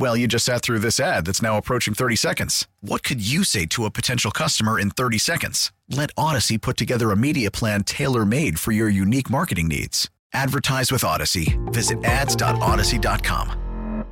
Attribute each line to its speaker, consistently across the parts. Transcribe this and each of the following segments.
Speaker 1: Well, you just sat through this ad that's now approaching 30 seconds. What could you say to a potential customer in 30 seconds? Let Audacy put together a media plan tailor made for your unique marketing needs. Advertise with Audacy. Visit ads.audacy.com.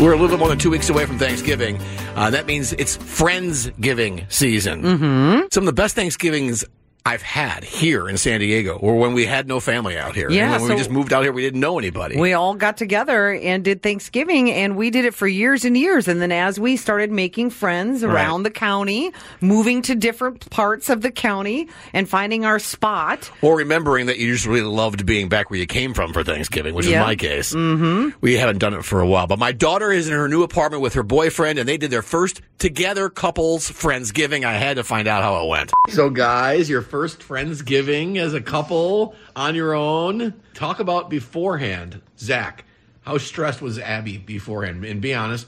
Speaker 2: We're a little bit more than two weeks away from Thanksgiving. Uh, that means it's Friendsgiving season. Mm-hmm. Some of the best Thanksgivings I've had here in San Diego, or when we had no family out here.
Speaker 3: Yeah,
Speaker 2: And when
Speaker 3: so-
Speaker 2: we just moved out here, we didn't know anybody.
Speaker 3: We all got together and did Thanksgiving, and we did it for years and years. And then as we started making friends around
Speaker 2: Right.
Speaker 3: the county, moving to different parts of the county, and finding our spot.
Speaker 2: or remembering that you just really loved being back where you came from for Thanksgiving, which
Speaker 3: Yeah.
Speaker 2: is my case. Mm-hmm. We haven't done it for a while, but my daughter is in her new apartment with her boyfriend, and they did their first together couples Friendsgiving. I had to find out how it went. So, guys, your first Friendsgiving as a couple on your own. Talk about beforehand, Zach. How stressed was Abbey beforehand? And be honest,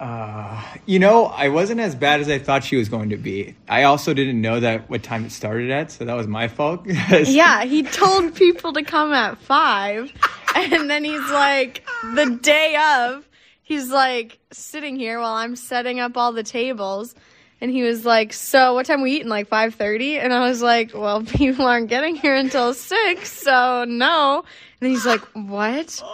Speaker 2: uh,
Speaker 4: You know, I wasn't as bad as I thought she was going to be. I also didn't know that what time it started at, so that was my fault.
Speaker 5: Yeah, he told people to come at five, and then he's like, the day of, he's like sitting here while I'm setting up all the tables, and he was like, "So what time we eating? Like five 30? And I was like, "Well, people aren't getting here until six, so no." And he's like, "What?"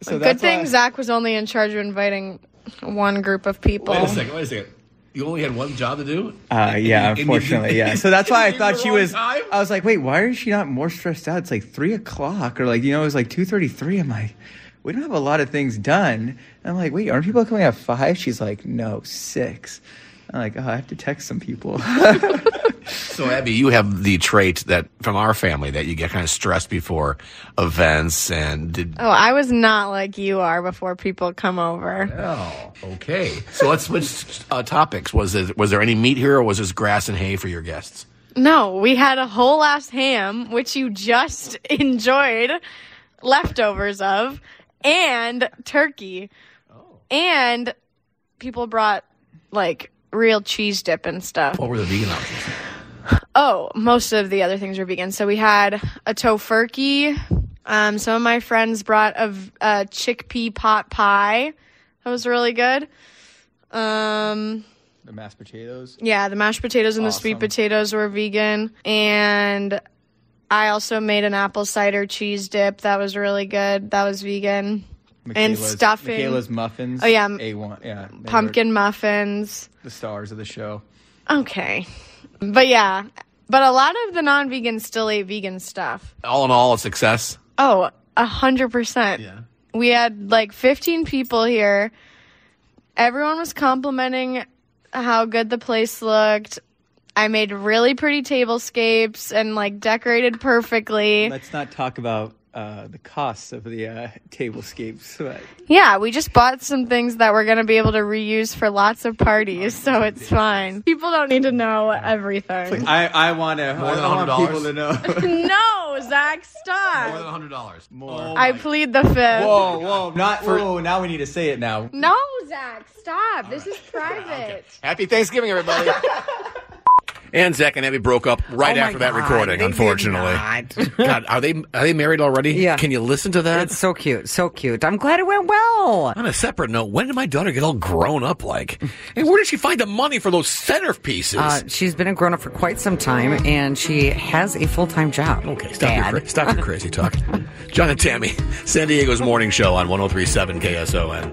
Speaker 4: So
Speaker 5: Good thing
Speaker 4: why-
Speaker 5: Zach was only in charge of inviting one group of people.
Speaker 2: wait a second, wait a second. You only had one job to do?
Speaker 4: Uh, yeah,
Speaker 2: And you-
Speaker 4: unfortunately, yeah. So that's why I thought she was.
Speaker 2: time?
Speaker 4: I was like, wait, why is she not more stressed out? It's like three o'clock, or like you know, it was like two thirty-three. I'm like, we don't have a lot of things done. And I'm like, wait, aren't people coming at five? She's like, no, six. I'm like, oh, I have to text some people.
Speaker 2: So, Abbey, you have the trait that from our family that you get kind of stressed before events and did.
Speaker 5: Oh, I was not like you are before people come over.
Speaker 2: Oh, okay. So let's switch uh, topics. Was it was there any meat here, or was this grass and hay for your guests?
Speaker 5: No, we had a whole ass ham, which you just enjoyed leftovers of, and turkey. And people brought like real cheese dip and stuff.
Speaker 2: What were the vegan options?
Speaker 5: Oh, most of the other things were vegan. So we had a tofurkey. Um, some of my friends brought a chickpea pot pie. That was really good. Um,
Speaker 4: the mashed potatoes.
Speaker 5: yeah, the mashed potatoes and the sweet
Speaker 4: Awesome.
Speaker 5: potatoes were vegan. And I also made an apple cider cheese dip. That was really good. That was vegan. And
Speaker 4: Michaela's-
Speaker 5: stuffing.
Speaker 4: Michaela's muffins.
Speaker 5: Oh, yeah.
Speaker 4: a one. Yeah,
Speaker 5: Pumpkin muffins.
Speaker 4: The stars of the show.
Speaker 5: Okay. But yeah, but a lot of the non vegans still ate vegan stuff.
Speaker 2: All in all, a success.
Speaker 5: Oh, a hundred percent.
Speaker 2: Yeah.
Speaker 5: We had like 15 people here. Everyone was complimenting how good the place looked. I made really pretty tablescapes and like decorated perfectly.
Speaker 4: Let's not talk about uh, the costs of the uh, tablescapes. But
Speaker 5: Yeah, we just bought some things that we're going to be able to reuse for lots of parties, so it's fine. People don't need to know everything.
Speaker 4: I, I want to.
Speaker 2: More
Speaker 4: I
Speaker 2: than
Speaker 4: want
Speaker 2: $100?
Speaker 4: people to know.
Speaker 5: no, Zach, stop.
Speaker 2: More than
Speaker 5: stop.
Speaker 2: hundred dollars.
Speaker 4: More.
Speaker 5: I plead the fifth.
Speaker 4: Whoa, whoa, not whoa. Now we need to say it now.
Speaker 5: No, Zach, stop. This is private.
Speaker 2: Happy Thanksgiving, everybody. and Zach and Abbey broke up right
Speaker 3: Oh
Speaker 2: after that
Speaker 3: God,
Speaker 2: recording. Unfortunately. God, are they are they married already?
Speaker 3: Yeah.
Speaker 2: Can you listen to that?
Speaker 3: It's so cute, so cute. I'm glad it went well.
Speaker 2: On a separate note, when did my daughter get all grown up like? And where did she find the money for those centerpieces?
Speaker 3: Uh, she's been a grown up for quite some time, and she has a full time job.
Speaker 2: okay, stop your, stop your crazy talk. John and Tammy, San Diego's morning show on 1037 KSON.